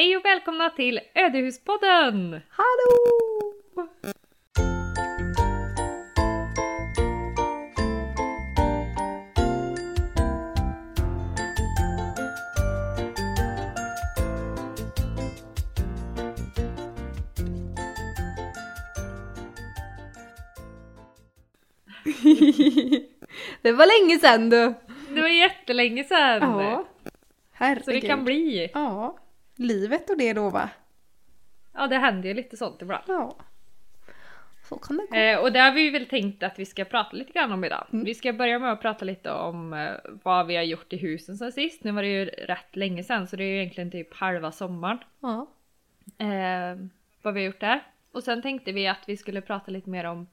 Hej och välkomna till Ödehuspodden! Hallå! det var länge sedan du! Det var jättelänge sedan! Ja. Herregud. Så det kan bli. Ja. Livet och det då va? Ja det händer ju lite sånt ibland. Ja. Så kan det gå. Eh, och det har vi väl tänkt att vi ska prata lite grann om idag. Mm. Vi ska börja med att prata lite om eh, vad vi har gjort i husen sen sist. Nu var det ju rätt länge sedan så det är ju egentligen typ halva sommaren. Ja. Eh, vad vi har gjort där. Och sen tänkte vi att vi skulle prata lite mer om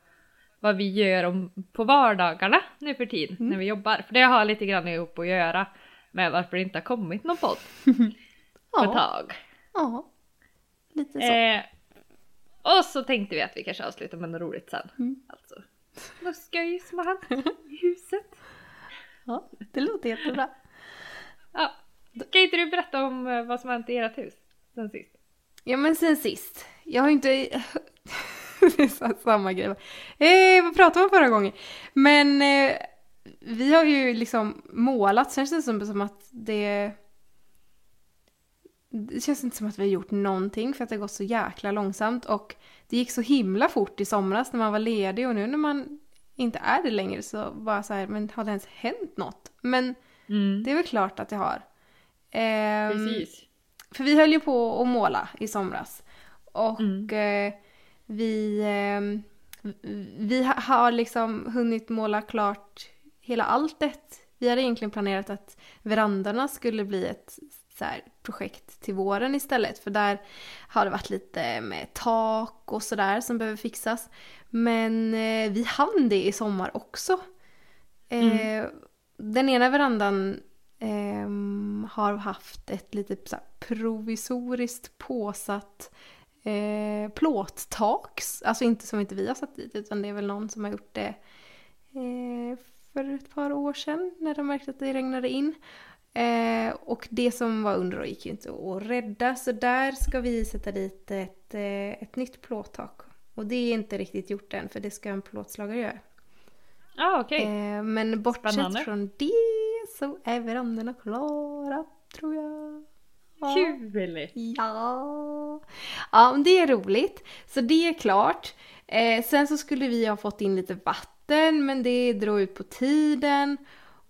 vad vi gör om, på vardagarna nu för tiden Mm. när vi jobbar. För det har lite grann ihop att göra med varför det inte har kommit någon podd på ett Ja. tag. ja. Lite så. Eh, och så tänkte vi att vi kanske avslutar med något roligt sen. Mm. Alltså, något skoj som har hänt i huset. Ja, det låter jättebra. Ja. Kan inte du berätta om eh, vad som har hänt i ert hus sen sist? Ja men sen sist. Jag har inte... det är samma grej. Eh, vad pratade om förra gången? Men eh, vi har ju liksom målat. Sen känns det som, som att det... Det känns inte som att vi har gjort någonting för att det har gått så jäkla långsamt. Och det gick så himla fort i somras när man var ledig och nu när man inte är det längre så bara så här, men har det ens hänt något? Men Mm. det är väl klart att det har. Ehm, Precis. för vi höll ju på att måla i somras. Och Mm. eh, vi, eh, vi ha- har liksom hunnit måla klart hela alltet. Vi hade egentligen planerat att verandorna skulle bli ett så här, projekt till våren istället. För där har det varit lite med tak och sådär som behöver fixas. Men eh, vi hann det i sommar också. Eh, Den ena verandan ehm, har haft ett lite så provisoriskt påsatt eh, plåttak. Alltså inte som inte vi har satt dit utan det är väl någon som har gjort det eh, för ett par år sedan när de märkte att det regnade in. Eh, och det som var under då gick ju inte att rädda så där ska vi sätta dit ett, eh, ett nytt plåttak. Och det är inte riktigt gjort än för det ska en plåtslagare göra. Ah, okej. Eh, men bortsett Spännande. från det så är verandorna klara, tror jag. Ja. Kul! Ja. ja, men det är roligt. Så det är klart. Eh, sen så skulle vi ha fått in lite vatten, men det drog ut på tiden.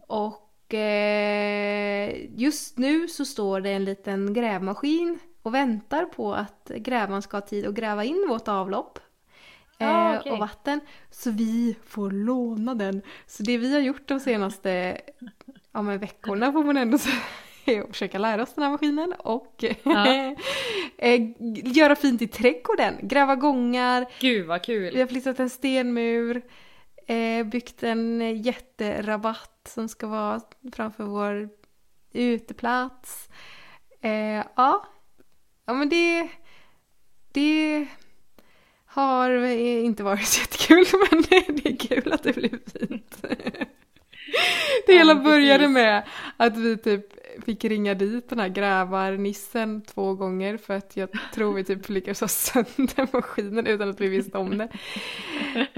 Och eh, just nu så står det en liten grävmaskin och väntar på att grävaren ska ha tid att gräva in vårt avlopp. Ah, eh, okej. Och vatten. Så vi får låna den. Så det vi har gjort de senaste ja, men veckorna får man ändå säga är att försöka lära oss den här maskinen och Ja. eh, göra fint i trädgården. Gräva gångar, Gud vad vi kul! har flyttat en stenmur, eh, byggt en jätterabatt som ska vara framför vår uteplats. Eh, ja. ja, men det, det har inte varit jättekul men det är kul att det blir fint. Det hela Ja, började med att vi typ fick ringa dit den här grävarnissen två gånger för att jag tror vi typ lyckades ha sönder maskinen utan att vi visste om det.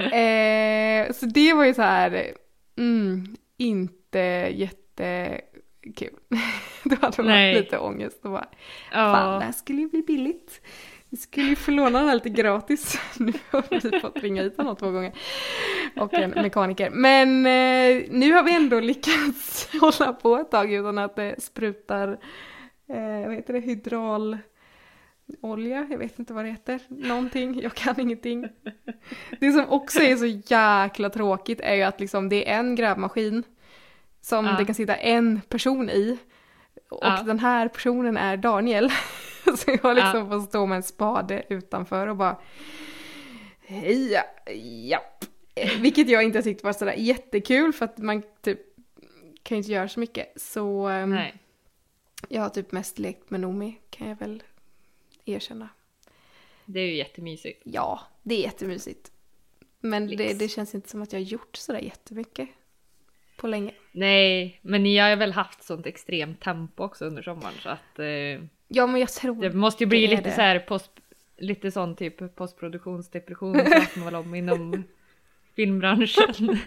Eh, så det var ju så här, mm, inte jättekul. Då hade man Nej. lite ångest och bara, fan det Ja. här skulle ju bli billigt. Vi skulle ju få låna den här lite gratis. Nu har vi fått ringa hit honom två gånger. Och en mekaniker. Men eh, nu har vi ändå lyckats hålla på ett tag utan att det sprutar, eh, vad heter det, hydraulolja? Jag vet inte vad det heter. Någonting, jag kan ingenting. Det som också är så jäkla tråkigt är ju att liksom det är en grävmaskin som Ja. det kan sitta en person i. Och Ja. den här personen är Daniel. Så jag liksom får stå med en spade utanför och bara Heja, japp. Eh, Vilket jag inte tyckte var sådär jättekul för att man typ kan inte göra så mycket. Så ehm, Nej. jag har typ mest lekt med Nomi kan jag väl erkänna. Det är ju jättemysigt. Ja, det är jättemysigt. Men det, det känns inte som att jag har gjort sådär jättemycket på länge. Nej, men ni har ju väl haft sånt extremt tempo också under sommaren så att eh, Ja men jag tror Det måste ju bli det lite det. så här post, lite sån typ postproduktionsdepression pratar man om inom filmbranschen.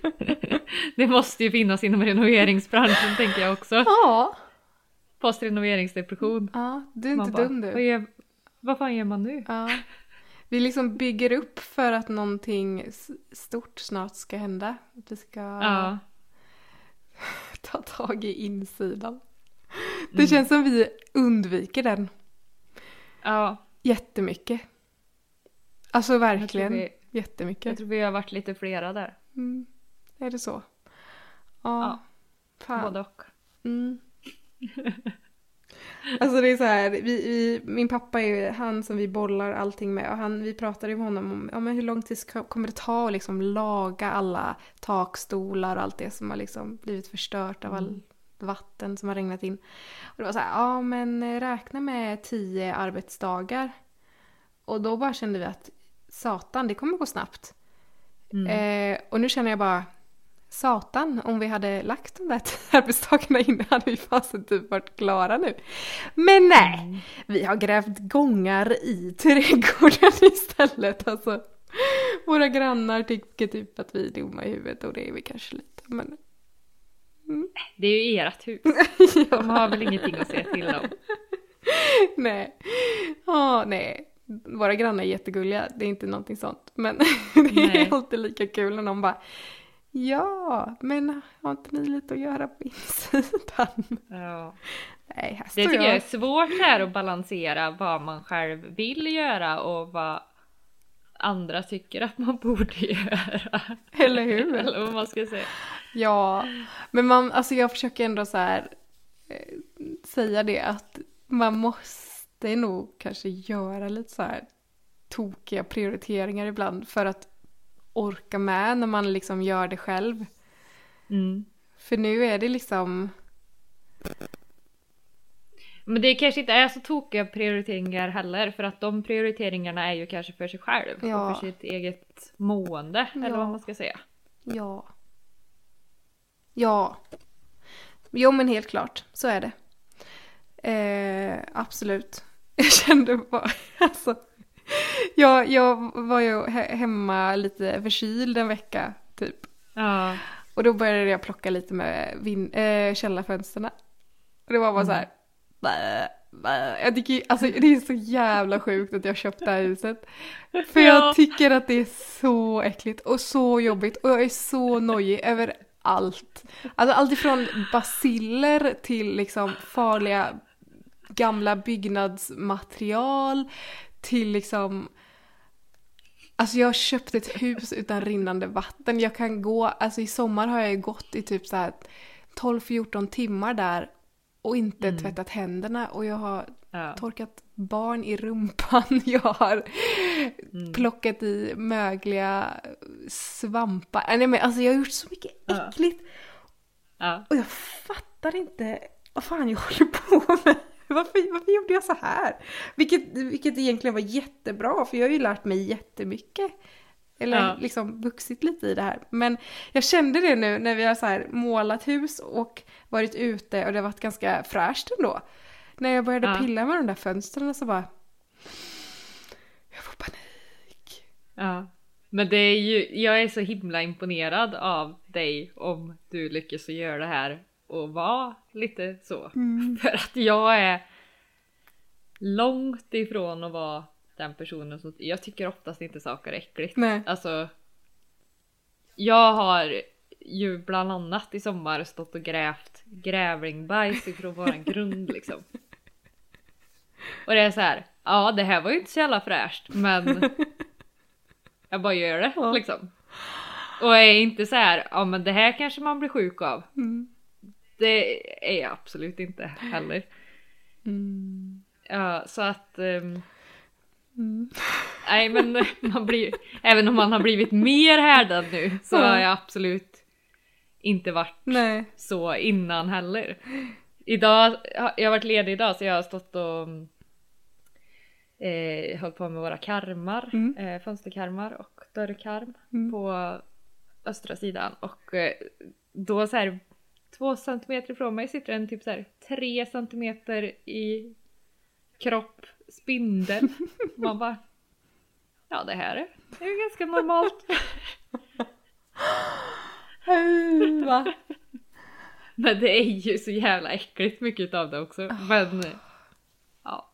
det måste ju finnas inom renoveringsbranschen tänker jag också. Ja. Postrenoveringsdepression. Ja, du är Man inte bara, dum Vad, du. gör, vad fan gör man nu? Ja. Vi liksom bygger upp för att någonting stort snart ska hända. Att vi ska Ja. ta tag i insidan. Det Mm. känns som vi undviker den ja. jättemycket. Alltså Jag verkligen vi, jättemycket. jag tror vi har varit lite flera där. Mm. Är det så? Ja. Ja. Fan. Både och. Mm. Alltså det är så här, vi, vi, min pappa är ju han som vi bollar allting med och han, vi pratade med honom om ja, men hur lång tid ska, kommer det ta att liksom laga alla takstolar och allt det som har liksom blivit förstört av all Mm. Vatten som har regnat in. Och det var så här, ja men eh, räkna med tio arbetsdagar. Och då bara kände vi att satan, det kommer gå snabbt. Mm. Eh, och nu känner jag bara, satan, om vi hade lagt de där tio arbetsdagarna inne hade vi fasen typ varit klara nu. Men nej, Mm. vi har grävt gångar i trädgården istället. Alltså, våra grannar tycker typ att vi är dumma i huvudet och det är vi kanske lite. Men Det är ju ert hus. De har väl ingenting att säga till om. nej. Ja, nej. Våra grannar är jättegulliga, det är inte någonting sånt. Men det är Nej. alltid lika kul när de bara Ja, men har inte ni lite att göra på insidan? Ja. Nej, här Det tycker jag jag. är svårt här att balansera vad man själv vill göra och vad andra tycker att man borde göra. Eller hur? Eller vad man ska säga. Ja, men man, alltså jag försöker ändå så här eh, säga det att man måste nog kanske göra lite så här tokiga prioriteringar ibland för att orka med när man liksom gör det själv. Mm. För nu är det liksom, Men det kanske inte är så tokiga prioriteringar heller för att de prioriteringarna är ju kanske för sig själv Ja. och för sitt eget mående eller Ja. vad man ska säga. ja. Ja. Jo men helt klart, så är det. Eh, absolut. Jag kände bara, alltså. Jag, jag var ju he- hemma lite förkyld en vecka typ. Ja. Och då började jag plocka lite med vin- äh, källarfönsterna. Och det var bara så här. Bä, bä. Jag tycker, ju- alltså det är så jävla sjukt att jag köpte det här huset. För jag Ja. tycker att det är så äckligt och så jobbigt och jag är så nojig över allt. Alltså allt ifrån basiller till liksom farliga gamla byggnadsmaterial till liksom Alltså jag har köpt ett hus utan rinnande vatten. Jag kan gå, alltså i sommar har jag ju gått i typ så här 12-14 timmar där och inte Mm. tvättat händerna och jag har Ja. torkat barn i rumpan. Jag har Mm. plockat i mögliga svampar. Nej men alltså jag har gjort så mycket äckligt Ja. och jag fattar inte vad fan jag håller på med. Varför, varför gjorde jag så här? Vilket, vilket egentligen var jättebra för jag har ju lärt mig jättemycket. Eller Ja. liksom vuxit lite i det här. Men jag kände det nu när vi har så här målat hus och varit ute och det har varit ganska fräscht ändå. När jag började Ja. pilla med de där fönstren så bara... Jag får panik. Ja. Men det är ju, jag är så himla imponerad av dig om du lyckas att göra det här och vara lite så. För att jag är långt ifrån att vara den personen som, jag tycker oftast inte saker är äckligt. Nej. Alltså, jag har ju bland annat i sommar stått och grävt grävlingbajs ifrån våran grund liksom. Och det är så här, ja det här var ju inte så jävla fräscht men jag bara gör det Ja. liksom. Och är inte så här, ja men det här kanske man blir sjuk av. Mm. Det är jag absolut inte heller. Mm. Ja, så att ehm, Mm. Nej men man blir även om man har blivit mer härdad nu så har jag absolut inte varit Nej. så innan heller. Idag, jag har varit ledig idag så jag har stått och eh, hållit på med våra karmar, Mm. eh, fönsterkarmar och dörrkarm Mm. på östra sidan och eh, då så här två centimeter ifrån mig sitter en typ så här tre centimeter i kropp, spindel. Man bara, ja det här är, det är ju ganska normalt. Va? Men det är ju så jävla äckligt mycket av det också. Men ja,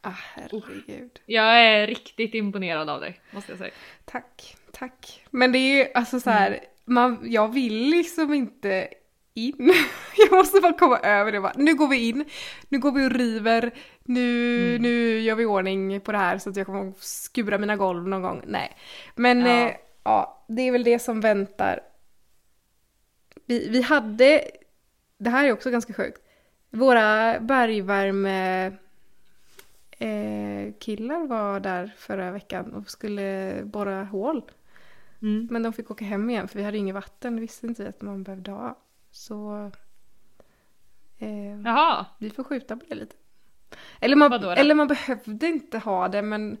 Ah, herregud. jag är riktigt imponerad av dig måste jag säga. Tack, tack. Men det är ju alltså så här, man, jag vill liksom inte in. Jag måste bara komma över det. Bara, nu går vi in, nu går vi och river, nu, Mm. nu gör vi ordning på det här så att jag kommer skura mina golv någon gång. Nej. Men Ja. eh, ja det är väl det som väntar. Vi, vi hade, det här är också ganska sjukt, våra bergvärme eh, killar var där förra veckan och skulle borra hål. Mm. Men de fick åka hem igen för vi hade inget vatten. Det visste inte vi att man behövde ha. Så eh, vi får skjuta på det lite. Eller man, då? eller man behövde inte ha det men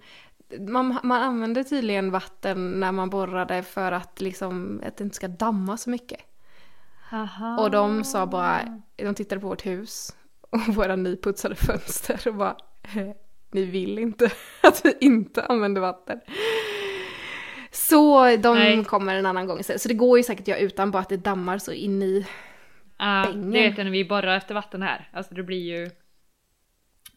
man, man använde tydligen vatten när man borrade för att, liksom, att det inte ska damma så mycket. Aha. Och de sa bara, de tittade på vårt hus och våra nyputsade fönster och bara "Eh, ni vill inte att vi inte använder vatten. Så de Nej. kommer en annan gång. Så det går ju säkert att göra utan bara att det dammar så in i. Ja, bängen. det vet jag när vi borrar efter vatten här. Alltså det blir ju...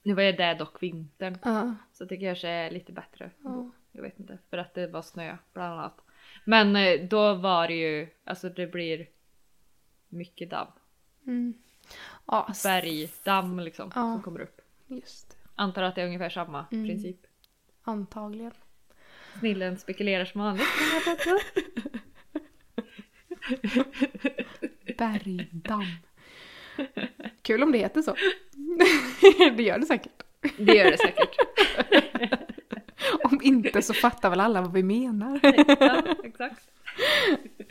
Nu var ju det dock vintern. Ja. Så det kanske är lite bättre. Ja. Jag vet inte. För att det var snö bland annat. Men eh, då var det ju, alltså det blir mycket damm. Mm. Ja, Bergdamm liksom Ja. som kommer upp. just. Antar att det är ungefär samma Mm. princip. Antagligen. Snillen spekulerar som vanligt. Bergdamm. Kul om det heter så. det gör det säkert. Det gör det säkert. Om inte så fattar väl alla vad vi menar. Ja, exakt.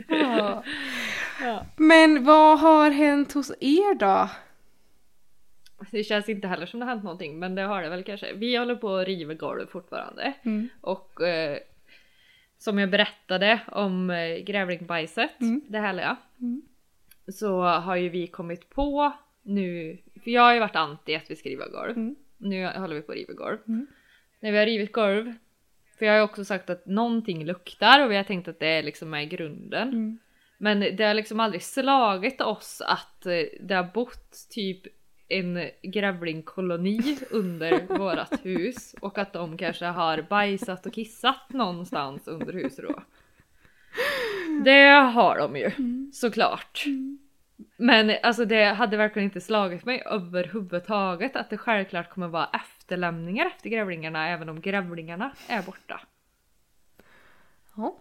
Ja. Ja. Men vad har hänt hos er då? Det känns inte heller som det har hänt någonting men det har det väl kanske. Vi håller på att riva golv fortfarande. Mm. Och eh, som jag berättade om eh, grävlingbajset, Mm. det härliga. Mm. Så har ju vi kommit på nu, för jag har ju varit anti att vi ska riva golv. Mm. Nu håller vi på att riva golv. Mm. När vi har rivit golv, för jag har ju också sagt att någonting luktar och vi har tänkt att det liksom är grunden. Mm. Men det har liksom aldrig slagit oss att eh, det har bott typ en grävlingkoloni under vårat hus och att de kanske har bajsat och kissat någonstans under huset då. Det har de ju såklart. Men alltså det hade verkligen inte slagit mig överhuvudtaget att det självklart kommer vara efterlämningar efter grävlingarna även om grävlingarna är borta. Ja.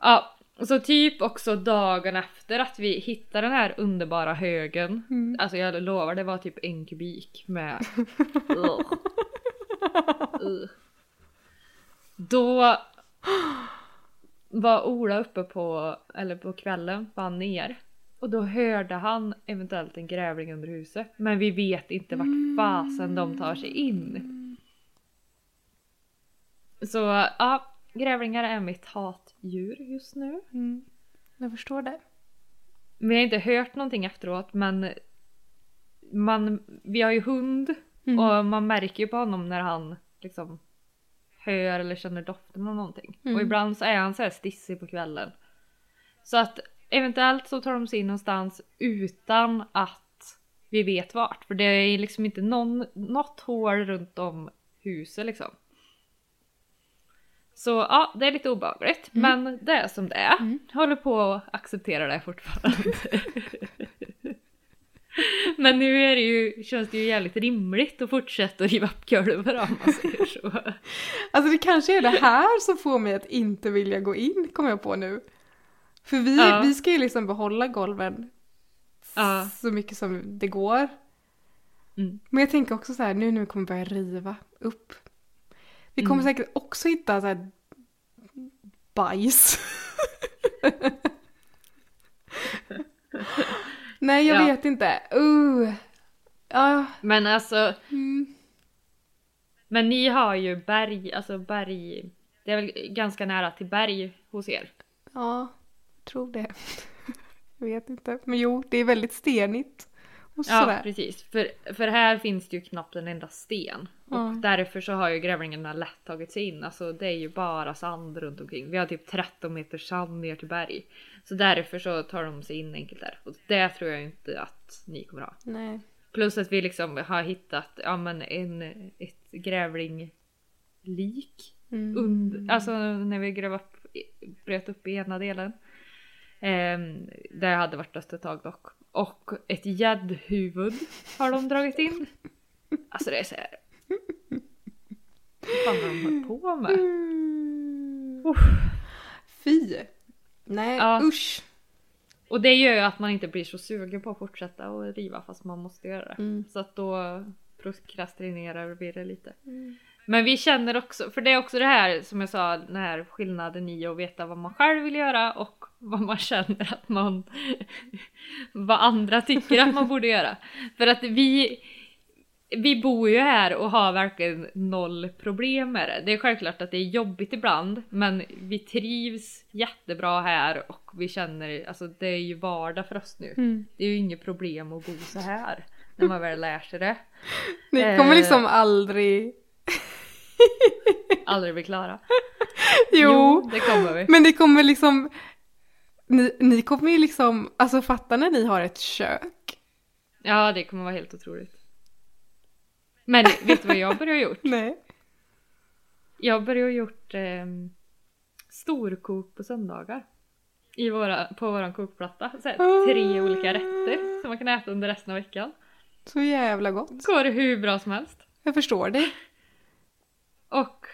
Ja, så typ också dagen efter att vi hittade den här underbara högen. Mm. Alltså jag lovar det var typ en kubik med... Ugh. Ugh. Då var Ola uppe på, eller på kvällen, var han ner. Och då hörde han eventuellt en grävling under huset. Men vi vet inte vart fasen de tar sig in. Så ja, grävlingar är mitt hatdjur just nu. Mm. Jag förstår det. Vi har inte hört någonting efteråt men man, vi har ju hund Mm. och man märker ju på honom när han liksom hör eller känner doften av någonting. Mm. Och ibland så är han så här stissig på kvällen. Så att eventuellt så tar de sig in någonstans utan att vi vet vart. För det är liksom inte någon, något hål runt om huset liksom. Så ja, det är lite obehagligt. Men det är som det är. Mm. Håller på att acceptera det fortfarande. Men nu är det ju, känns det ju jävligt rimligt att fortsätta riva upp golven om man säger så. Alltså det kanske är det här som får mig att inte vilja gå in, kommer jag på nu. För vi, Ja. vi ska ju liksom behålla golven Ja. så mycket som det går. Mm. Men jag tänker också så här, nu när vi kommer börja riva upp. Vi kommer Mm. säkert också hitta så här bajs. Nej, jag Ja. vet inte. Uh. Ja. Men alltså, Mm. men ni har ju berg, alltså berg, det är väl ganska nära till berg hos er? Ja, jag tror det. Jag vet inte. Men jo, det är väldigt stenigt. Och Ja sådär. precis, för, för här finns det ju knappt en enda sten. Och Ja. därför så har ju grävlingarna lätt tagit sig in. Alltså det är ju bara sand runt omkring. Vi har typ 13 meter sand ner till berg. Så därför så tar de sig in enkelt där. Och det tror jag inte att ni kommer ha. Nej. Plus att vi liksom har hittat ja, men en, ett grävlinglik. Mm. Und, alltså när vi gräv upp, bröt upp i ena delen. Um, där jag hade varit dött ett tag dock. Och ett gäddhuvud har de dragit in. Alltså det är så här. Vad fan har de hållit på med? Mm. Uff. Fy! Nej, Ja. usch! Och det gör ju att man inte blir så sugen på att fortsätta och riva fast man måste göra det. Mm. Så att då prokrastinerar vi det lite. Men vi känner också, för det är också det här som jag sa, den här skillnaden i att veta vad man själv vill göra och vad man känner att man, vad andra tycker att man borde göra. För att vi, vi bor ju här och har verkligen noll problem med det. Det är självklart att det är jobbigt ibland, men vi trivs jättebra här och vi känner, alltså det är ju vardag för oss nu. Mm. Det är ju inget problem att bo så här när man väl lär sig det. Ni kommer Eh. liksom aldrig... Aldrig bli klara. Jo, det kommer vi. men det kommer liksom... Ni, ni kommer ju liksom, alltså fatta när ni har ett kök. Ja, det kommer vara helt otroligt. Men vet du vad jag börjar gjort? Nej. Jag börjar gjort eh, storkok på söndagar. I våra, på våran kokplatta. Så här, tre olika rätter som man kan äta under resten av veckan. Så jävla gott. Går hur bra som helst. Jag förstår dig. Och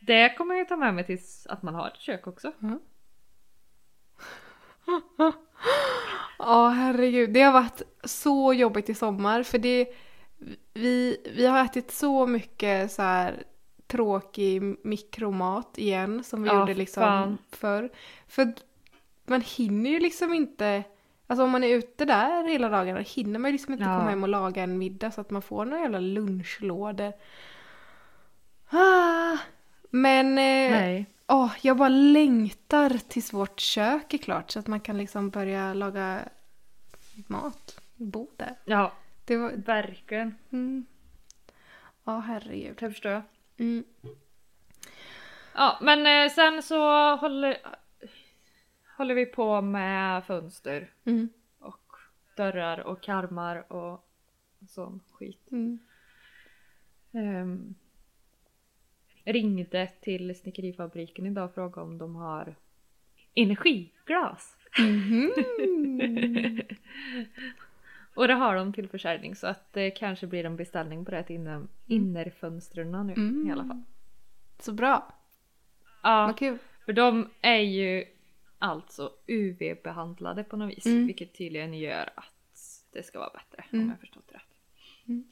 det kommer jag ta med mig tills att man har ett kök också. Ja, herregud. Det har varit så jobbigt i sommar för det... Vi, vi har ätit så mycket så här tråkig mikromat igen som vi Ja, gjorde liksom fan. förr. För man hinner ju liksom inte... Alltså om man är ute där hela dagarna hinner man ju liksom inte Ja. komma hem och laga en middag så att man får några jävla lunchlådor. Ah, men... Eh. Åh, jag bara längtar tills vårt kök är klart så att man kan liksom börja laga mat. Bo där. Ja, Det var... verkligen. Mm. Ja, herregud. Det förstår jag. Mm. Ja, men eh, sen så håller, håller vi på med fönster Mm. och dörrar och karmar och sån skit. Mm. Ehm, ringde till snickerifabriken idag och frågade om de har energiglas. Mhm. Och det har de till försäljning så att det kanske blir en beställning på det till inner, innerfönstren nu Mm. i alla fall. Så bra. Ja, Vad kul. för de är ju alltså UV-behandlade på något vis. Mm. Vilket tydligen gör att det ska vara bättre Mm. om jag förstått rätt. Mm.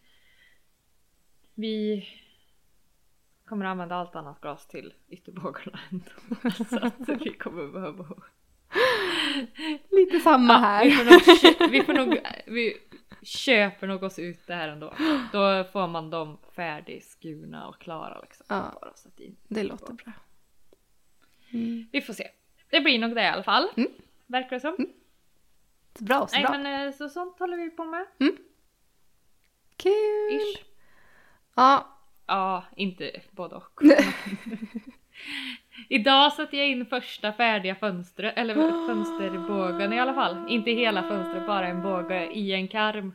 Vi kommer använda allt annat glas till ytterbågarna ändå. så att vi kommer behöva... Lite samma Ja, här. vi, får nog, vi får nog... Vi köper nog oss ut det här ändå. Då får man dem färdigskurna och klara liksom. Ja. Bara sätta in. Det låter bra. Mm. Vi får se. Det blir nog det i alla fall. Mm. Verkar det som. Så bra, så Nej bra. men eh, så sånt håller vi på med. Kul. Ish. Ja. Ja, inte både och. Idag satte jag in första färdiga fönstret, eller fönsterbågen i alla fall. Inte hela fönstret, bara en båge i en karm.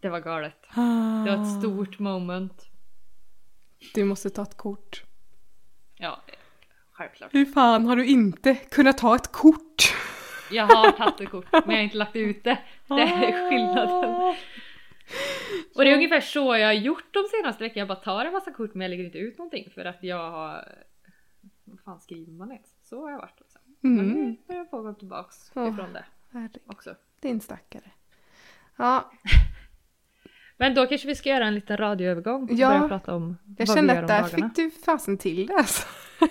Det var galet. Det var ett stort moment. Du måste ta ett kort. Ja, självklart. Hur fan har du inte kunnat ta ett kort? Jag har tagit ett kort, men jag har inte lagt ut det. Det är skillnaden. Och det är ungefär så jag har gjort de senaste veckorna. Jag bara tar en massa kort men jag lägger inte ut någonting för att jag har... Vad fan skriver man ens? Så har jag varit också. Men Mm. nu börjar jag att gå tillbaks Ja. ifrån det Herregud. också. Din stackare. Ja, Men då kanske vi ska göra en liten radioövergång och Ja. börja prata om jag vad kände vi gör att om där dagarna. fick du fasen till det alltså.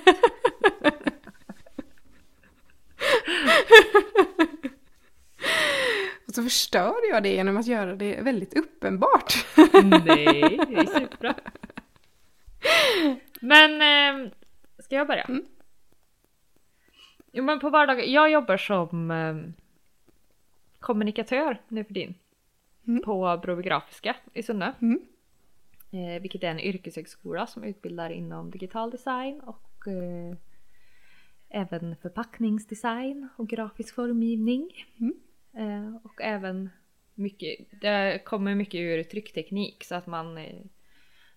Så förstörde jag det genom att göra det väldigt uppenbart. Nej, det är superbra. Men eh, ska jag börja? Mm. Jo men på vardagar, jag jobbar som eh, kommunikatör nu för din. Mm. På Brobygrafiska i Sunne. Mm. Eh, vilket är en yrkeshögskola som utbildar inom digital design och eh, även förpackningsdesign och grafisk formgivning. Mm. Eh, och även mycket, det kommer mycket ur tryckteknik så att man eh,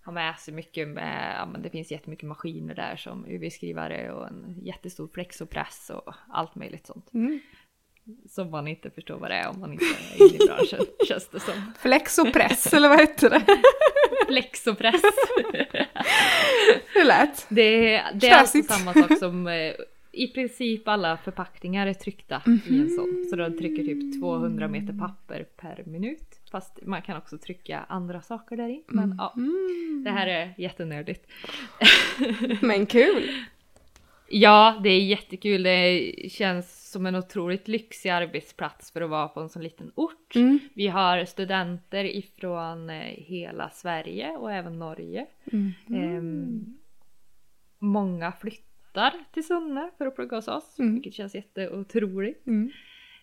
har med sig mycket med, ja men det finns jättemycket maskiner där som UV-skrivare och en jättestor flexopress och allt möjligt sånt. Mm. Som man inte förstår vad det är om man inte är inne i branschen känns det som. Flex och press eller vad heter det? Flexopress. Hur lät? Det, det är alltså Stressigt. samma sak som eh, i princip alla förpackningar är tryckta i en sån. Så de trycker typ 200 meter papper per minut. Fast man kan också trycka andra saker där i. Men ja, Mm. det här är jättenördigt. Men kul! Ja, det är jättekul. Det känns som en otroligt lyxig arbetsplats för att vara på en sån liten ort. Mm. Vi har studenter ifrån eh, hela Sverige och även Norge. Mm. Ehm, många flyttar till Sunne för att plugga hos oss, Mm. vilket känns jätteotroligt. Mm.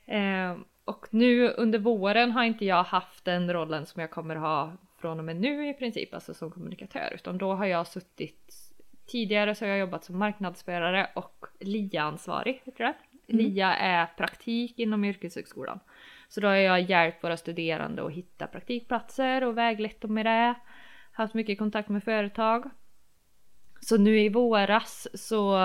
Ehm, och nu under våren har inte jag haft den rollen som jag kommer ha från och med nu i princip, alltså som kommunikatör, utan då har jag suttit Tidigare så har jag jobbat som marknadsförare och LIA-ansvarig. Mm. LIA är praktik inom yrkeshögskolan. Så då har jag hjälpt våra studerande att hitta praktikplatser och väglett dem med det. Haft mycket kontakt med företag. Så nu i våras så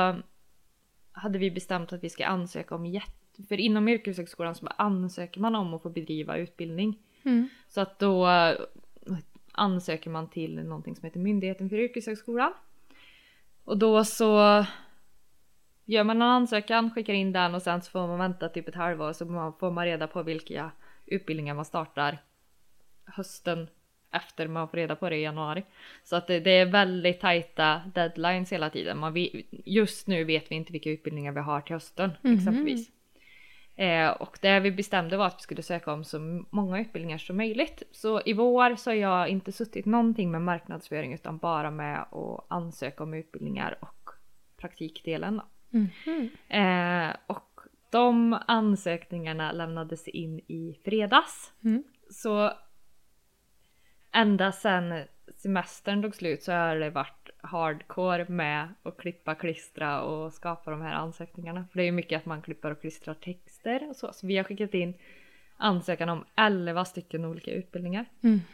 hade vi bestämt att vi ska ansöka om jätte... För inom yrkeshögskolan så ansöker man om att få bedriva utbildning. Mm. Så att då eh, ansöker man till någonting som heter Myndigheten för yrkeshögskolan. Och då så gör man en ansökan, skickar in den och sen så får man vänta typ ett halvår så får man reda på vilka utbildningar man startar hösten efter man får reda på det i januari. Så att det, det är väldigt tajta deadlines hela tiden. Man vet, just nu vet vi inte vilka utbildningar vi har till hösten Mhm. exempelvis. Eh, och det vi bestämde var att vi skulle söka om så många utbildningar som möjligt. Så i vår så har jag inte suttit någonting med marknadsföring utan bara med att ansöka om utbildningar och praktikdelen. Då. Mhm. Eh, och de ansökningarna lämnades in i fredags. Mm. Så ända sedan semestern tog slut så har det varit hardcore med att klippa, klistra och skapa de här ansökningarna. För det är ju mycket att man klipper och klistrar texter och så. Så vi har skickat in ansökan om 11 stycken olika utbildningar. Mhm.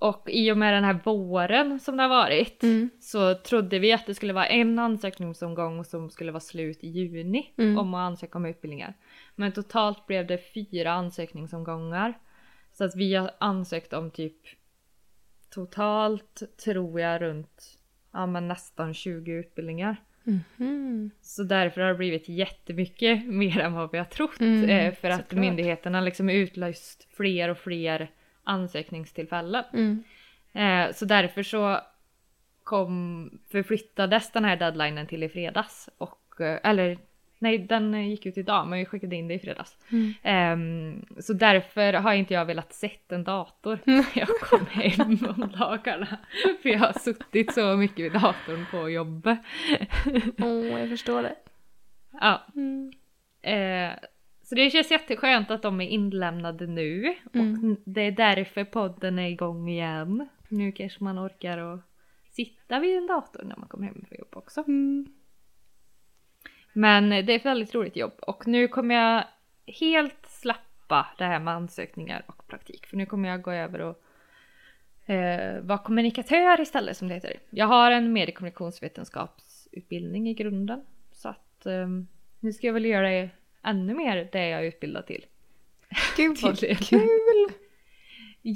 Och i och med den här våren som det har varit Mm. så trodde vi att det skulle vara en ansökningsomgång som skulle vara slut i juni Mm. om att ansöka om utbildningar. Men totalt blev det fyra ansökningsomgångar. Så att vi har ansökt om typ totalt tror jag runt ja, men nästan 20 utbildningar. Mhm. Så därför har det blivit jättemycket mer än vad vi har trott. Mm, eh, för att såklart. myndigheterna liksom utlyst fler och fler ansökningstillfällen. Mm. Eh, så därför så kom, förflyttades den här deadlinen till i fredags. Och, eh, eller nej, den eh, gick ut idag men vi skickade in det i fredags. Mm. Ehm, så därför har inte jag velat sett en dator när jag kom hem om dagarna. För jag har suttit så mycket vid datorn på jobbet. Åh, jag förstår det. Ja, Mm. Eh, så det känns jätteskönt att de är inlämnade nu Mm. och det är därför podden är igång igen. Nu kanske man orkar att sitta vid en dator när man kommer hem från jobb också. Mm. Men det är ett väldigt roligt jobb och nu kommer jag helt släppa det här med ansökningar och praktik för nu kommer jag gå över och eh, vara kommunikatör istället som det heter. Jag har en mediekommunikationsvetenskapsutbildning i grunden så att eh, nu ska jag väl göra ännu mer det jag är utbildad till. Gud vad kul!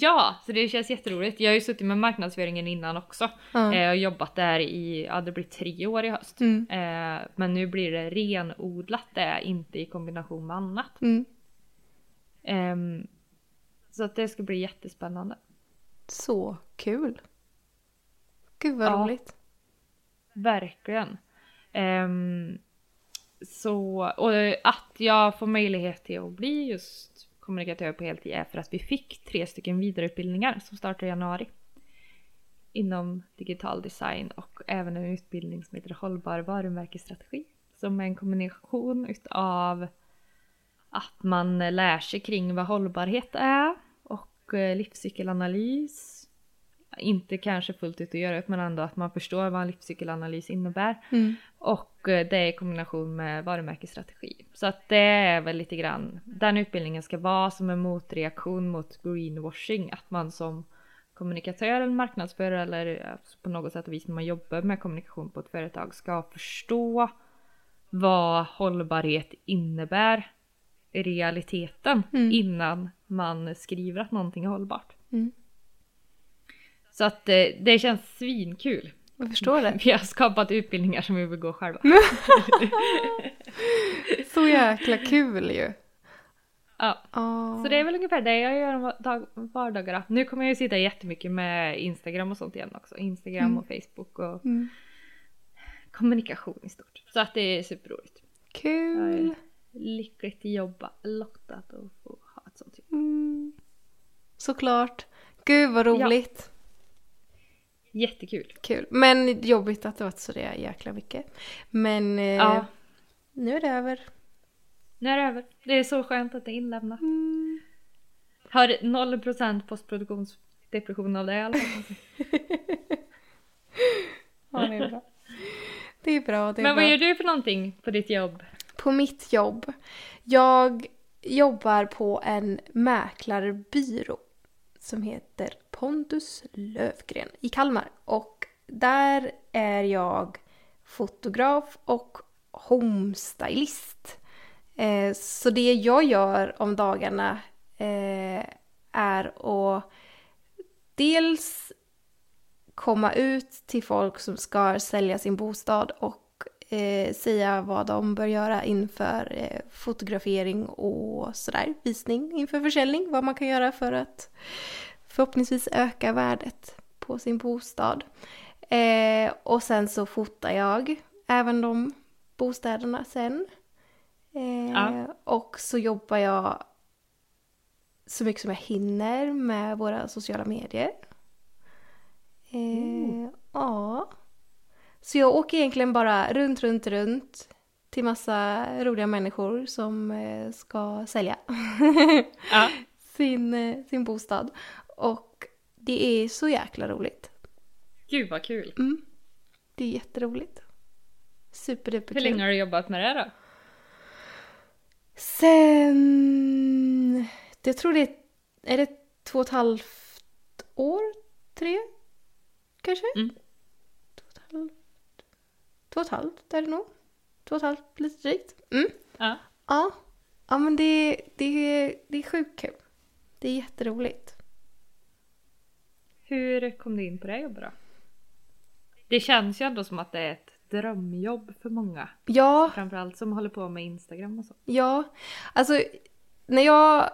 Ja, så det känns jätteroligt. Jag har ju suttit med marknadsföringen innan också Ja. eh, och jobbat där i, ja det blir tre år i höst. Mm. Eh, men nu blir det renodlat det, inte i kombination med annat. Mm. Ehm, så att det ska bli jättespännande. Så kul! Gud vad Ja. roligt. Verkligen. Ehm, så, och att jag får möjlighet till att bli just kommunikatör på heltid är för att vi fick tre stycken vidareutbildningar som startar i januari. Inom digital design och även en utbildning som heter hållbar varumärkesstrategi. Som är en kombination utav att man lär sig kring vad hållbarhet är och eh, livscykelanalys. Inte kanske fullt ut att göra det men ändå att man förstår vad en livscykelanalys innebär. Mm. Och eh, det är i kombination med varumärkesstrategi. Så att det är väl lite grann den utbildningen ska vara som en motreaktion mot greenwashing. Att man som kommunikatör eller marknadsförare eller eh, på något sätt och vis när man jobbar med kommunikation på ett företag ska förstå vad hållbarhet innebär i realiteten Mm. innan man skriver att någonting är hållbart. Mm. Så att eh, det känns svinkul. Jag förstår det. Vi har skapat utbildningar som vi vill gå själva. Så jäkla kul ju. Ja. Ja. Så det är väl ungefär det jag gör om dag- vardagarna. Nu kommer jag ju sitta jättemycket med Instagram och sånt igen också. Instagram Mm. och Facebook och Mm. kommunikation i stort. Så att det är superroligt. Kul. Ja, Lyckligt jobba, lottat att få ha ett sånt jobb. Mm. Såklart. Gud vad roligt. Jättekul. Kul. Men jobbigt att det varit så det jäkla mycket. Men eh, Ja, nu är det över. nu är det över. Det är så skönt att det är inlämnat. Mm. Har 0% postproduktionsdepression av det i alla fall. Ja, det är bra. Det är bra. Det är Men bra. vad gör du för någonting på ditt jobb? På mitt jobb. Jag jobbar på en mäklarbyrå som heter Pontus Lövgren i Kalmar. Och där är jag fotograf och homestylist. Eh, så det jag gör om dagarna eh, är att dels komma ut till folk som ska sälja sin bostad och eh, säga vad de bör göra inför eh, fotografering och sådär, visning inför försäljning, vad man kan göra för att förhoppningsvis öka värdet på sin bostad. Eh, och sen så fotar jag även de bostäderna sen. Eh, Ja. Och så jobbar jag så mycket som jag hinner med våra sociala medier. Eh, ja. Så jag åker egentligen bara runt, runt, runt till massa roliga människor som eh, ska sälja Ja. sin, eh, sin bostad. Och det är så jäkla roligt. Gud vad kul. Mm. Det är jätteroligt. Superduper Hur länge har du jobbat med det då? Sen... Jag tror det är, är det två och ett halvt år? Tre? Kanske? Mm. Två och ett halvt. Två och ett halvt är det nog. Två och ett halvt, lite drygt. Mm. Ja. Ja. Ja men det, det, det är sjukt kul. Det är jätteroligt. Hur kom du in på det jobbet då? Det känns ju ändå som att det är ett drömjobb för många. Ja, Framförallt som håller på med Instagram och så. Ja, alltså när jag,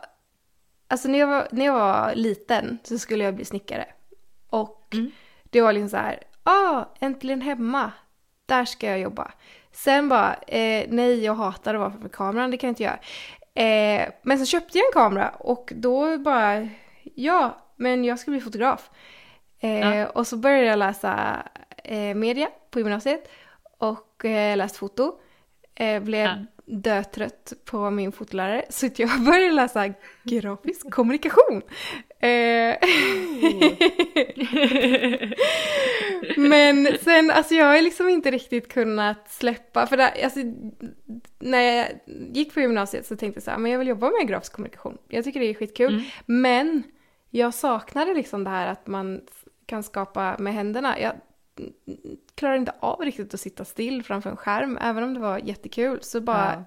alltså när jag, var, när jag var liten så skulle jag bli snickare. Och Mm. det var liksom så här, ah, äntligen hemma, där ska jag jobba. Sen bara, eh, nej jag hatar att vara framför kameran, det kan jag inte göra. Eh, men så köpte jag en kamera och då bara, ja, men jag ska bli fotograf. Eh, Ja. Och så började jag läsa eh, media på gymnasiet och eh, läst foto. Eh, blev Ja. dötrött på min fotolärare så att jag började läsa grafisk kommunikation. Eh, men sen, alltså jag har liksom inte riktigt kunnat släppa, för där, alltså, när jag gick på gymnasiet så tänkte jag så här, men jag vill jobba med grafisk kommunikation. Jag tycker det är skitkul. Mm. Men jag saknade liksom det här att man kan skapa med händerna. Jag klarar inte av riktigt att sitta still framför en skärm, även om det var jättekul. Så bara,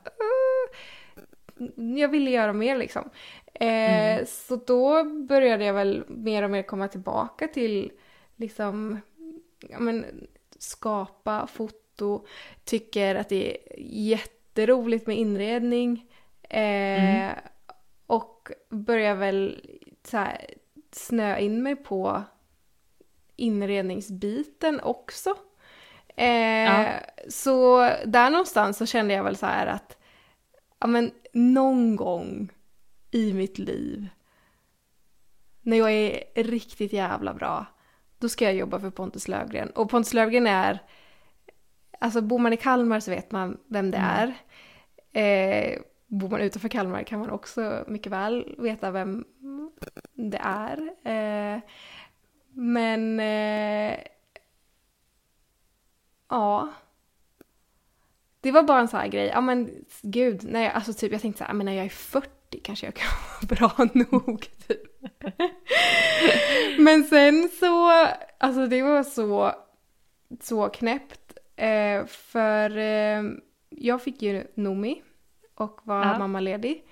"Uh, jag ville göra mer liksom. Eh, Mm. Så då började jag väl mer och mer komma tillbaka till liksom, ja men skapa foto, tycker att det är jätteroligt med inredning. Eh, Mm. Och börjar väl så här, snöa in mig på inredningsbiten också. Eh, Ja. Så där någonstans så kände jag väl så här att ja, men någon gång i mitt liv när jag är riktigt jävla bra då ska jag jobba för Pontus Lövgren. Och Pontus Lövgren är alltså bor man i Kalmar så vet man vem det är. Eh, bor man utanför Kalmar kan man också mycket väl veta vem det är. Eh, men eh, ja. Det var bara en sån här grej. Ja men gud, nej, alltså typ jag tänkte så här, men när jag är 40 kanske jag kan vara bra nog. Typ. men sen så, alltså det var så, så knäppt. Eh, för eh, jag fick ju Nomi och var Ja. mammaledig.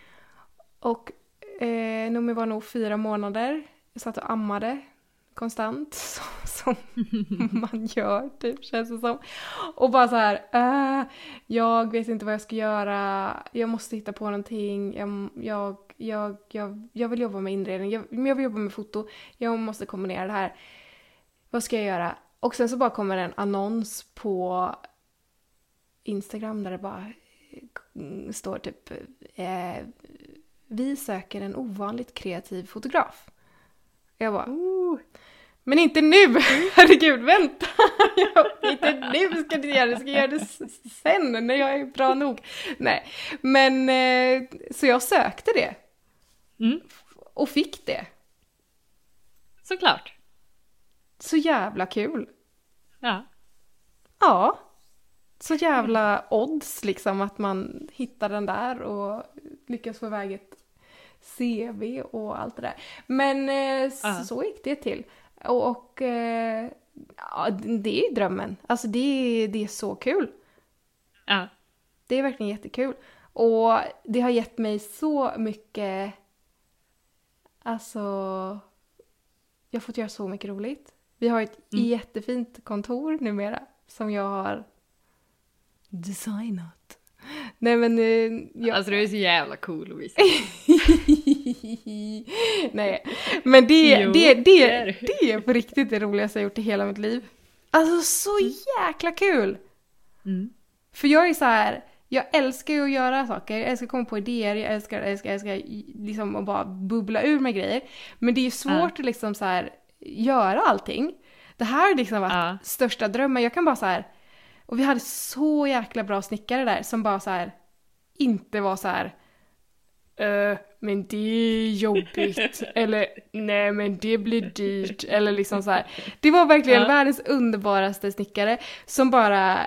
Och eh, Nomi var nog fyra månader. Jag satt och ammade konstant, så, som man gör typ känns det som. Och bara så här, äh, jag vet inte vad jag ska göra, jag måste hitta på någonting, jag, jag, jag, jag, jag vill jobba med inredning, jag, jag vill jobba med foto, jag måste kombinera det här. Vad ska jag göra? Och sen så bara kommer en annons på Instagram där det bara står typ eh, Vi söker en ovanligt kreativ fotograf. Jag bara Men inte nu! Herregud, vänta! Jag, inte nu ska du göra det, jag ska göra det sen när jag är bra nog. Nej, men eh, så jag sökte det Mm, och fick det. såklart. Så jävla kul! Ja. Ja. Så jävla odds liksom att man hittar den där och lyckas få iväg ett CV och allt det där. Men eh, så, Ja. så gick det till. Och, och eh, ja, det är drömmen. Alltså det, är- det är så kul. Ja. Det är verkligen jättekul. Och det har gett mig så mycket... Alltså... Jag har fått göra så mycket roligt. Vi har ett Mm. jättefint kontor numera som jag har designat. Nej men... eh, Jag... Alltså du är så jävla cool Lovisa. Nej, men det, Jo, det, det det, det är på riktigt det roligaste jag gjort i hela mitt liv. Alltså så jäkla kul! Mm. För jag är så här, jag älskar ju att göra saker, jag älskar att komma på idéer, jag älskar, älskar, älskar liksom att bara bubbla ur med grejer. Men det är ju svårt Ja. att liksom så här göra allting. Det här har liksom varit största drömmen, jag kan bara så här, och vi hade så jäkla bra snickare där som bara så här inte var så här "Eh, men det är jobbigt, eller nej men det blir dyrt, eller liksom så här. Det var verkligen Ja. världens underbaraste snickare som bara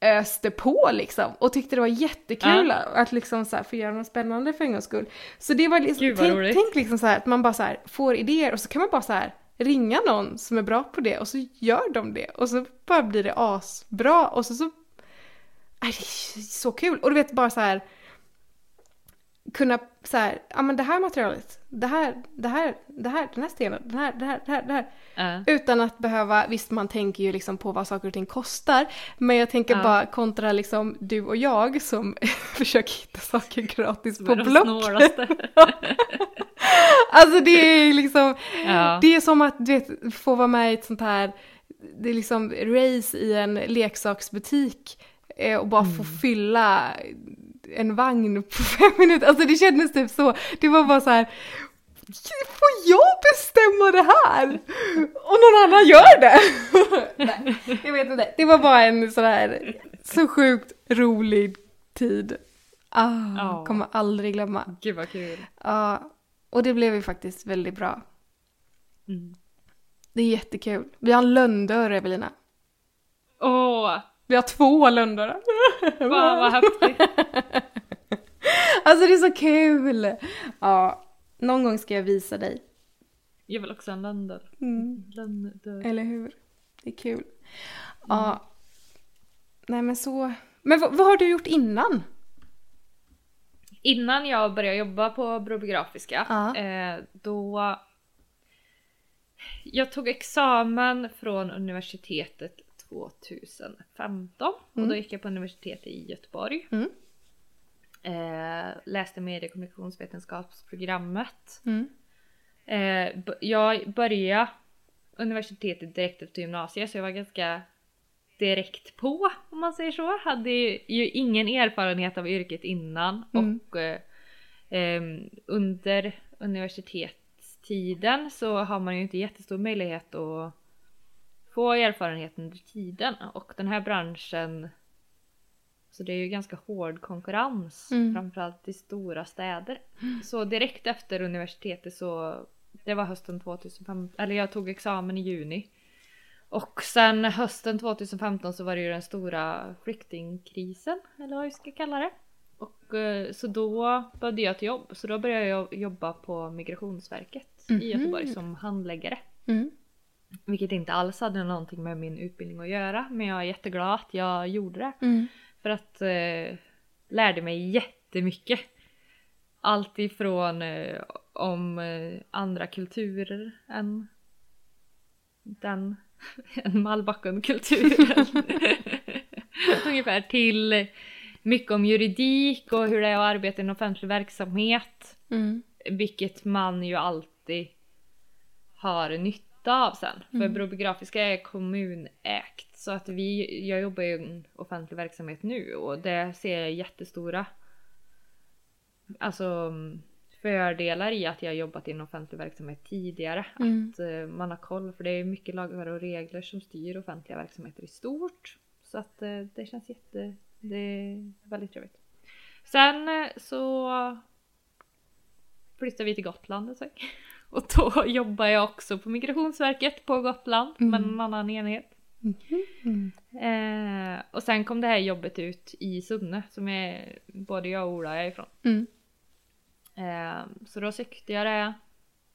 öste på liksom och tyckte det var jättekul att liksom så här få göra något spännande för en gångs skull. Så det var liksom, tänk, tänk liksom så här att man bara så här får idéer och så kan man bara så här ringa någon som är bra på det och så gör de det och så bara blir det asbra och så så Aj, det är så kul! Och du vet bara så här kunna så här, ja men det här materialet, det här, det här, det här, den här stenen, den här, det här, det här, det här. Ja. Utan att behöva, visst man tänker ju liksom på vad saker och ting kostar, men jag tänker Ja. bara kontra liksom du och jag som försöker hitta saker gratis på är de Block. snålaste. Alltså det är liksom, Ja. det är som att du vet, få vara med i ett sånt här, det är liksom race i en leksaksbutik eh, och bara få fylla en vagn på fem minuter. Alltså det kändes typ så, det var bara så här. Får jag bestämma det här? Och någon annan gör det? Nej, jag vet inte. Det var bara en sån här så sjukt rolig tid. Ah, Ja. Kommer aldrig glömma. Gud vad kul. Ja, och det blev ju faktiskt väldigt bra. Mm. Det är jättekul. Vi har en lönndörr, Evelina. Åh, Vi har två lönndörrar. fan vad häftigt. Alltså det är så kul! Ja, någon gång ska jag visa dig. Jag vill också ha en löndör. Mm. Löndör. Eller hur? Det är kul. Ja. Nej men så. Men vad, vad har du gjort innan? Innan jag började jobba på Brobygrafiska, Ja. eh, då... Jag tog examen från universitetet 2015 och Mm. då gick jag på universitetet i Göteborg. Mm. Eh, läste medie och kommunikationsvetenskapsprogrammet. Mm. Eh, jag började universitetet direkt efter gymnasiet så jag var ganska direkt på om man säger så. Hade ju ingen erfarenhet av yrket innan Mm. och eh, under universitetstiden så har man ju inte jättestor möjlighet att få erfarenhet under tiden och den här branschen Så det är ju ganska hård konkurrens, Mm. framförallt i stora städer. Så direkt efter universitetet så, det var hösten 2015, eller jag tog examen i juni. Och sen hösten 2015 så var det ju den stora flyktingkrisen, eller vad vi ska kalla det. Och eh, så då började jag till jobb, så då började jag jobba på Migrationsverket i Mhm. Göteborg som handläggare. Mm. Vilket inte alls hade någonting med min utbildning att göra, men jag är jätteglad att jag gjorde det. Mm. För att eh, lärde mig jättemycket. Allt ifrån eh, om eh, andra kulturer än den än Malbacken-kulturen. Ungefär till mycket om juridik och hur det är att arbeta i en offentlig verksamhet. Mm. Vilket man ju alltid har nytta av sen. För Mm. Brobygrafiska är kommunägt. Så att vi, jag jobbar i en offentlig verksamhet nu och det ser jag jättestora alltså, mm, fördelar i att jag jobbat i en offentlig verksamhet tidigare. Mm. Att eh, man har koll för det är mycket lagar och regler som styr offentliga verksamheter i stort. Så att eh, det känns jätte, det är väldigt trevligt. Sen eh, så flyttade vi till Gotland ett tag. Och då jobbar jag också på Migrationsverket på Gotland Mm. men en annan enhet. Mm. Eh, och sen kom det här jobbet ut i Sunne som är både jag och Ola är ifrån. Mm. Eh, så då sökte jag det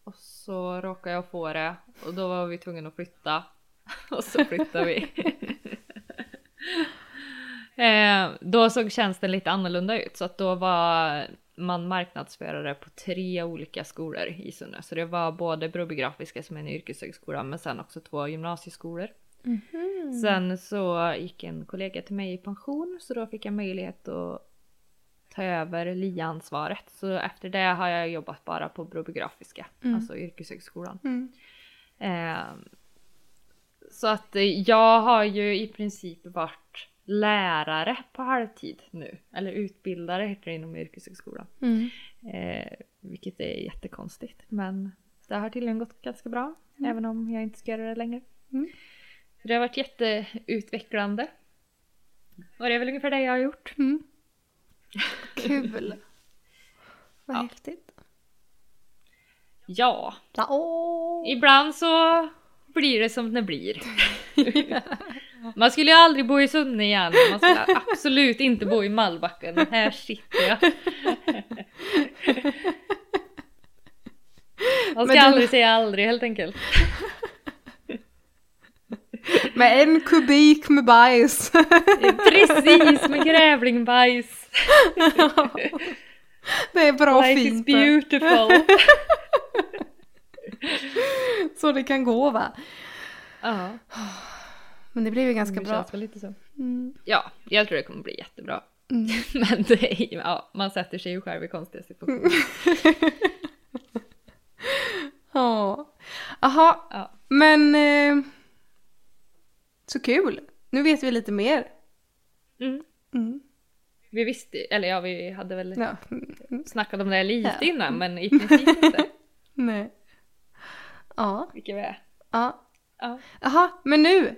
och så råkade jag få det och då var vi tvungna att flytta. och så flyttade vi. eh, då såg tjänsten lite annorlunda ut så att då var man marknadsförare på tre olika skolor i Sunne. Så det var både Broby Grafiska som är en yrkeshögskola men sen också två gymnasieskolor. Mhm. Sen så gick en kollega till mig i pension så då fick jag möjlighet att ta över LIA-ansvaret. Så efter det har jag jobbat bara på Broby Grafiska, Mm. alltså yrkeshögskolan. Mm. Eh, så att eh, jag har ju i princip varit lärare på halvtid nu. Eller utbildare heter det inom yrkeshögskolan. Mm. Eh, vilket är jättekonstigt. Men det har tydligen gått ganska bra. Mm. Även om jag inte ska göra det längre. Mm. Det har varit jätteutvecklande. Och det är väl ungefär det jag har gjort. Mm. Kul. Vad Ja. häftigt. Ja, Ja, ibland så blir det som det blir. Man skulle ju aldrig bo i Sunne igen. Man skulle absolut inte bo i Malbacken. Här sitter jag. Man ska du- aldrig säga aldrig helt enkelt. Med en kubik med bajs. Precis, med grävlingbajs. Det är bra Life is fint. beautiful. Så det kan gå va? Ja, Men det blev ju ganska bra. lite så. Mm. Ja, jag tror det kommer bli jättebra. Mm. Men det är, ja, man sätter sig ju själv i konstiga situationer. Ja. Jaha, Ja. men eh, så kul. Nu vet vi lite mer. Mm. Mm. Vi visste, eller ja vi hade väl Ja. Mm. snackat om det här lite Ja. innan men i princip inte. Nej. Ja. Vilket vi är. Ja. Ja. Jaha, men nu.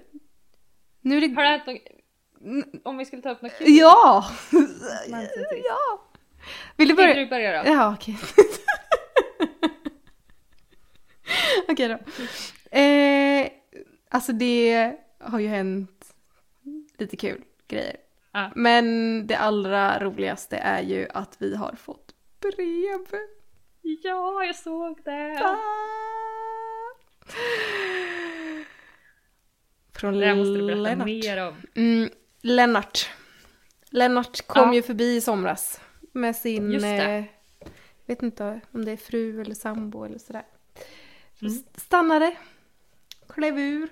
Nu är det... Har det hänt något, om vi skulle ta upp något kul? Ja! ja! Vill du Vill börja? du börja då? Ja, okej. okej då. Eh, alltså det har ju hänt lite kul grejer. Ja. Men det allra roligaste är ju att vi har fått brev. Ja, jag såg det! Ah! Från Det här måste du berätta Lennart. mer om. Mm, Lennart. Lennart kom Ja. ju förbi i somras med sin, eh, vet inte om det är fru eller sambo eller sådär. Så Mm. st- Stannade, klev ur,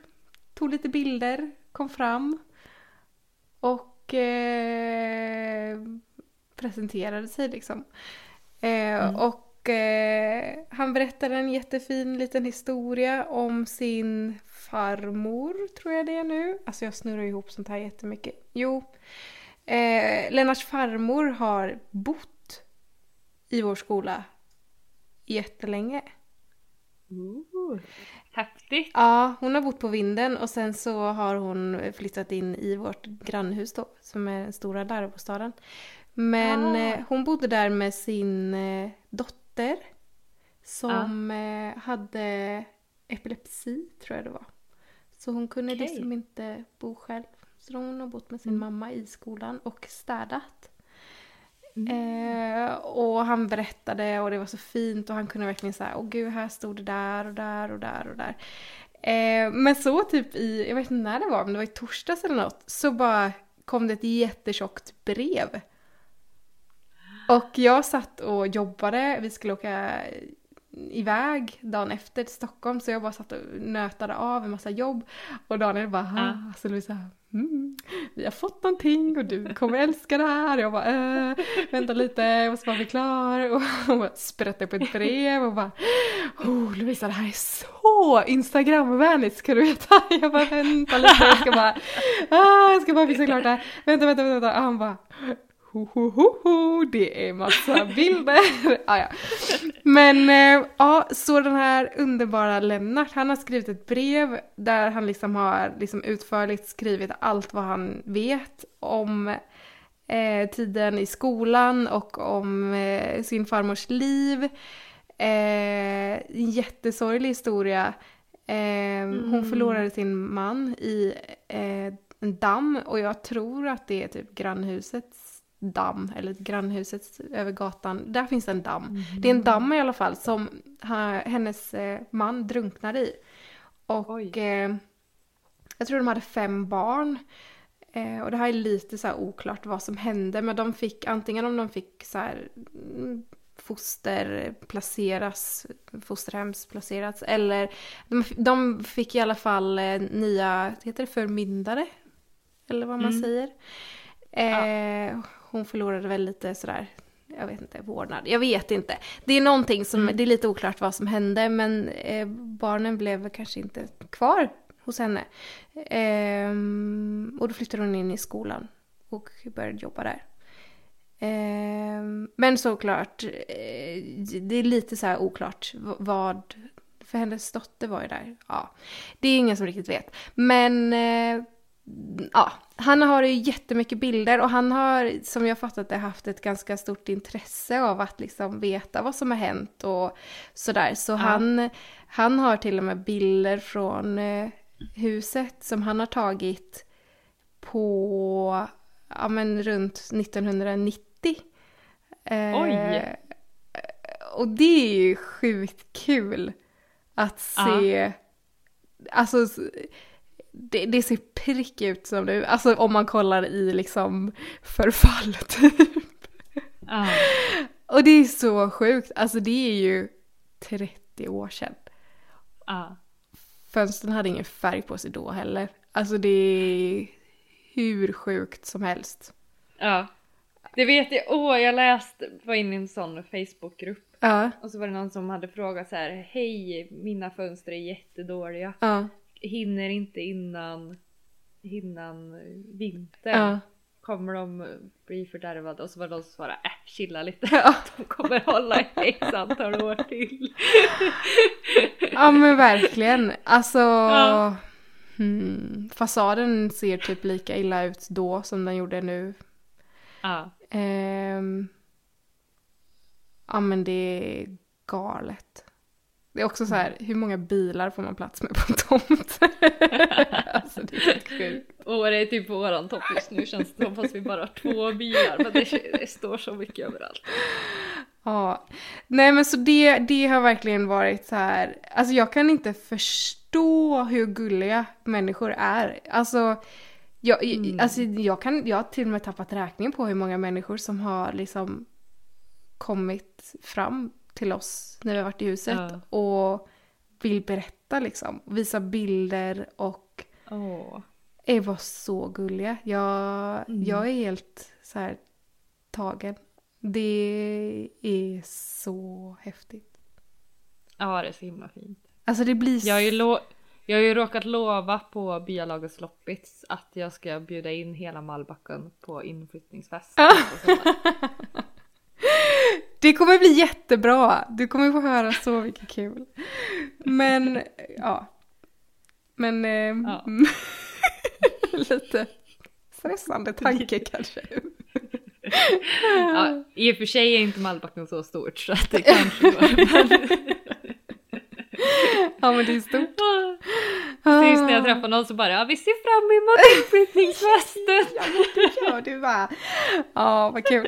tog lite bilder, kom fram och eh, presenterade sig liksom. Eh, Mm. Och eh, han berättade en jättefin liten historia om sin farmor, tror jag det är nu. Alltså jag snurrar ihop sånt här jättemycket. Jo, eh, Lennarts farmor har bott i vår skola jättelänge. Ooh. Häftigt. Ja, hon har bott på vinden och sen så har hon flyttat in i vårt grannhus då, som är den stora lärobostaden. Men Ah. eh, hon bodde där med sin eh, dotter som eh, hade epilepsi, tror jag det var. Så hon kunde Okej. liksom inte bo själv. Så hon har bott med sin Mm. mamma i skolan och städat. Mm. Eh, och han berättade och det var så fint och han kunde verkligen säga åh gud här stod det där och där och där och där. Eh, men så typ i, jag vet inte när det var, men det var i torsdags eller något, så bara kom det ett jättetjockt brev. Och jag satt och jobbade, vi skulle åka iväg dagen efter till Stockholm så jag bara satt och nötade av en massa jobb och Daniel bara Ja. ah. så Louisa, mm, vi har fått någonting och du kommer älska det här. Jag bara äh, vänta lite, jag måste bara bli klar och hon sprättade på ett brev och bara oh Lovisa det här är så instagramvänligt ska du veta. Jag bara vänta lite, jag ska bara, ah, jag ska bara fixa klart det här. Vänta, vänta, vänta. Och han bara ho, ho, ho, ho, det är massa bilder. ah, ja. Men eh, ja, så den här underbara Lennart, han har skrivit ett brev där han liksom har liksom utförligt skrivit allt vad han vet om eh, tiden i skolan och om eh, sin farmors liv. Eh, en jättesorglig historia. Eh, Hon Mm. förlorade sin man i eh, en damm och jag tror att det är typ grannhusets damm, eller grannhuset över gatan. Där finns en damm. Det är en damm i alla fall som hennes eh, man drunknade i. Och eh, jag tror de hade fem barn. Eh, och det här är lite så här oklart vad som hände, men de fick antingen om de fick så här mm, foster placeras, fosterhems placerats, eller de, de fick i alla fall eh, nya, heter det förmyndare? Eller vad man Mm. säger. Eh, Hon förlorade väl lite sådär, jag vet inte, vårdnad. Jag vet inte. Det är någonting som, Mm. det är lite oklart vad som hände, men eh, barnen blev kanske inte kvar hos henne. Ehm, och då flyttade hon in i skolan och började jobba där. Ehm, men såklart, eh, det är lite så här oklart vad... För hennes dotter var ju där. Ja, det är ingen som riktigt vet. Men eh, ja, han har ju jättemycket bilder och han har, som jag fattat det, haft ett ganska stort intresse av att liksom veta vad som har hänt och sådär. Så han, han har till och med bilder från eh, huset som han har tagit på, ja men runt 1990. Eh, Oj. Och det är ju sjukt kul att se, alltså det, det ser prick ut som nu, alltså om man kollar i liksom förfall typ. Ja. Och det är så sjukt, alltså det är ju 30 år sedan. Ja. Fönstren hade ingen färg på sig då heller. Alltså det är hur sjukt som helst. ja. Det vet jag, åh jag läste, var inne i en sån Facebookgrupp Ja, och så var det någon som hade frågat så här: Hej, mina fönster är jättedåliga. ja, Hinner inte innan, innan vinter. ja. Kommer de bli fördärvade? Och så var det någon som svarade äh, chilla lite. Ja. De kommer hålla i x antal år till. Ja men verkligen. Alltså... Ja. Hmm, fasaden ser typ lika illa ut då som den gjorde nu. Ja. Ehm, ja men det är galet. Det är också så här, hur många bilar får man plats med på en tomt? alltså det är helt sjukt. Och det är typ våran topp just nu känns det som fast vi bara har två bilar men det, det står så mycket överallt. Ja, nej men så det, det har verkligen varit så här, alltså jag kan inte förstå hur gulliga människor är. Alltså, jag, Mm. alltså jag, kan, jag har till och med tappat räkningen på hur många människor som har liksom kommit fram till oss när vi har varit i huset Ja. och vill berätta liksom, visa bilder och är bara så gulliga. Jag, Mm. jag är helt så här tagen. Det är så häftigt. Ja det är så himla fint. Alltså det blir... Jag har ju, lo- jag har ju råkat lova på byalagets loppis att jag ska bjuda in hela Malbacken på inflyttningsfest. Det kommer bli jättebra. Du kommer få höra så mycket kul. Men ja, Men eh, Ja. lite stressande tanke kanske. Ja, I och för sig är inte Malbacken så stort så att det kanske går. Ja men det är stort. Precis när jag träffar någon så bara ja, vi ser fram emot utbrytningsfesten. Ja det gör du va. Ja vad kul.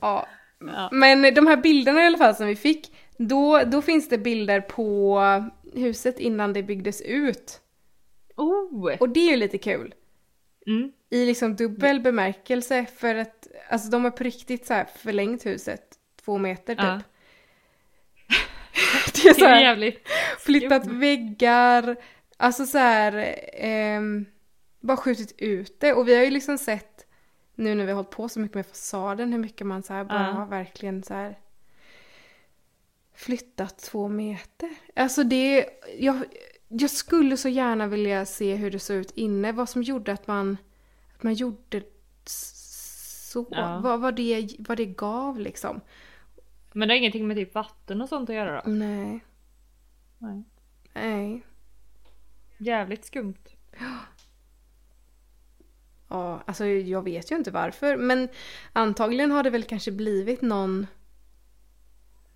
Ja. Ja. Men de här bilderna i alla fall som vi fick. Då, då finns det bilder på huset innan det byggdes ut. Oh! Och det är ju lite kul. Mm. I liksom dubbel bemärkelse för att alltså de har på riktigt så här förlängt huset två meter typ. Ja. Det är så Det är här, jävligt flyttat väggar, alltså så här, ehm, bara skjutit ut det. Och vi har ju liksom sett nu när vi har hållit på så mycket med fasaden hur mycket man så här bara Ja. har verkligen så här flyttat två meter. Alltså det, jag, jag skulle så gärna vilja se hur det såg ut inne, vad som gjorde att man, att man gjorde så, Ja. vad, vad, det, vad det gav liksom. Men det har ingenting med typ vatten och sånt att göra då? Nej, Nej. nej. Jävligt skumt. Ja, alltså jag vet ju inte varför, men antagligen har det väl kanske blivit någon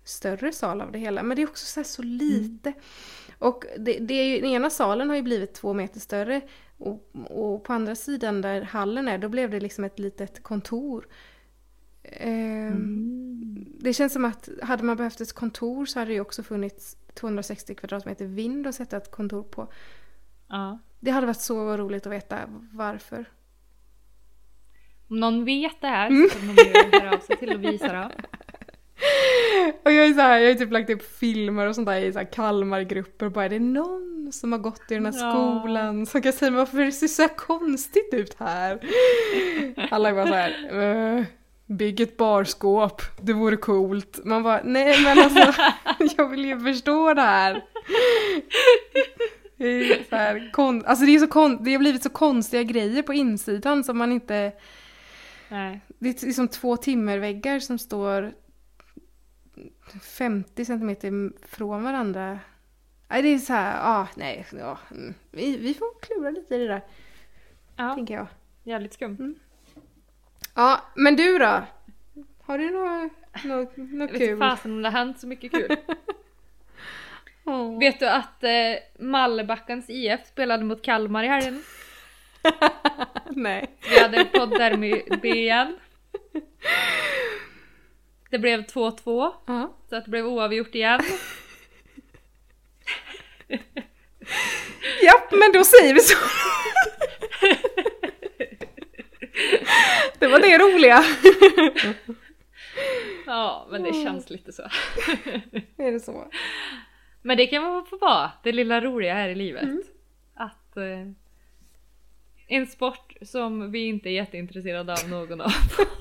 större sal av det hela. Men det är också så, så lite. Och det, det är ju, den ena salen har ju blivit två meter större och, och på andra sidan där hallen är, då blev det liksom ett litet kontor. Ehm, Det känns som att hade man behövt ett kontor så hade det ju också funnits 260 kvadratmeter vind att sätta ett kontor på. Ja. Det hade varit så roligt att veta varför. Om någon vet det här Mm. så får de ju höra av sig till och visa det. Och jag är så här, jag har typ lagt upp filmer och sånt där i så här Kalmargrupper och bara är det någon som har gått i den här Ja. skolan som kan säga varför det ser så här konstigt ut här? Alla är bara så här, "Eh, bygg ett barskåp, det vore coolt. Man bara, nej men alltså jag vill ju förstå det här. Det är så här, kon- alltså det, är så kon- det har blivit så konstiga grejer på insidan som man inte Nej. det är liksom två timmerväggar som står 50 centimeter från varandra. Nej, det är så här, ah, nej, ja, mm. vi, vi får klura lite i det där, Ja, tänker jag. jävligt skumt. Ja, men du då? Har du något, något, något Jag vet inte kul? fasen om det har hänt så mycket kul. Åh. Vet du att eh, Mallebackans IF spelade mot Kalmar i helgen? Nej. Vi hade poddderby igen. Det blev 2-2, Ja. så att det blev oavgjort igen. ja, men då säger vi så. det var det roliga. Ja, men det känns lite så. Är det så? Men det kan man få vara, det lilla roliga här i livet. Att eh, en sport som vi inte är jätteintresserade av någon av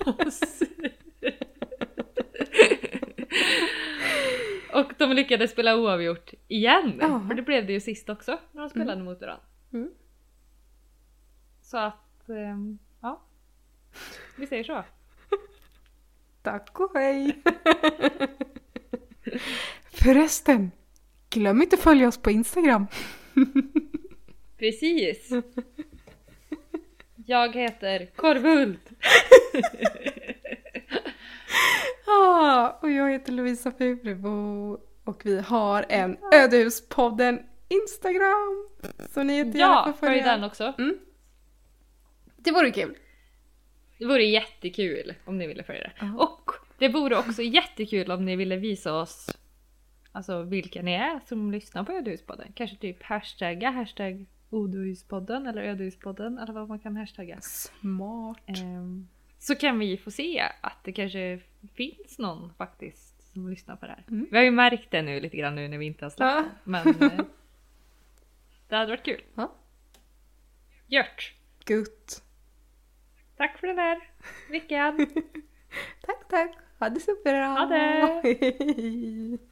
oss. Och de lyckades spela oavgjort igen. Ja. För det blev det ju sist också när de spelade mot varandra. Mm. Så att, ehm, ja. Vi säger så. Tack och hej! Förresten, glöm inte att följa oss på Instagram. Precis. Jag heter Korvhult. Ah, och jag heter Lovisa Furebo och vi har en Ödehuspodden Instagram. Så ni jättegärna Ja, får följ den också. Mm. Det vore kul. Det vore jättekul om ni ville följa det. Ja. Och det vore också jättekul om ni ville visa oss Alltså vilka ni är som lyssnar på Ödehuspodden. Kanske typ hashtagga hashtag Odohuspodden eller Ödehuspodden eller vad man kan hashtagga. Smart. Ehm, så kan vi få se att det kanske finns någon faktiskt som lyssnar på det här. Mm. Vi har ju märkt det nu lite grann nu när vi inte har släppt Ja. Men eh, det hade varit kul. Ja. Gjort! Gutt. Tack för den här veckan! Tack, tack. Ha det så bra. Ha det.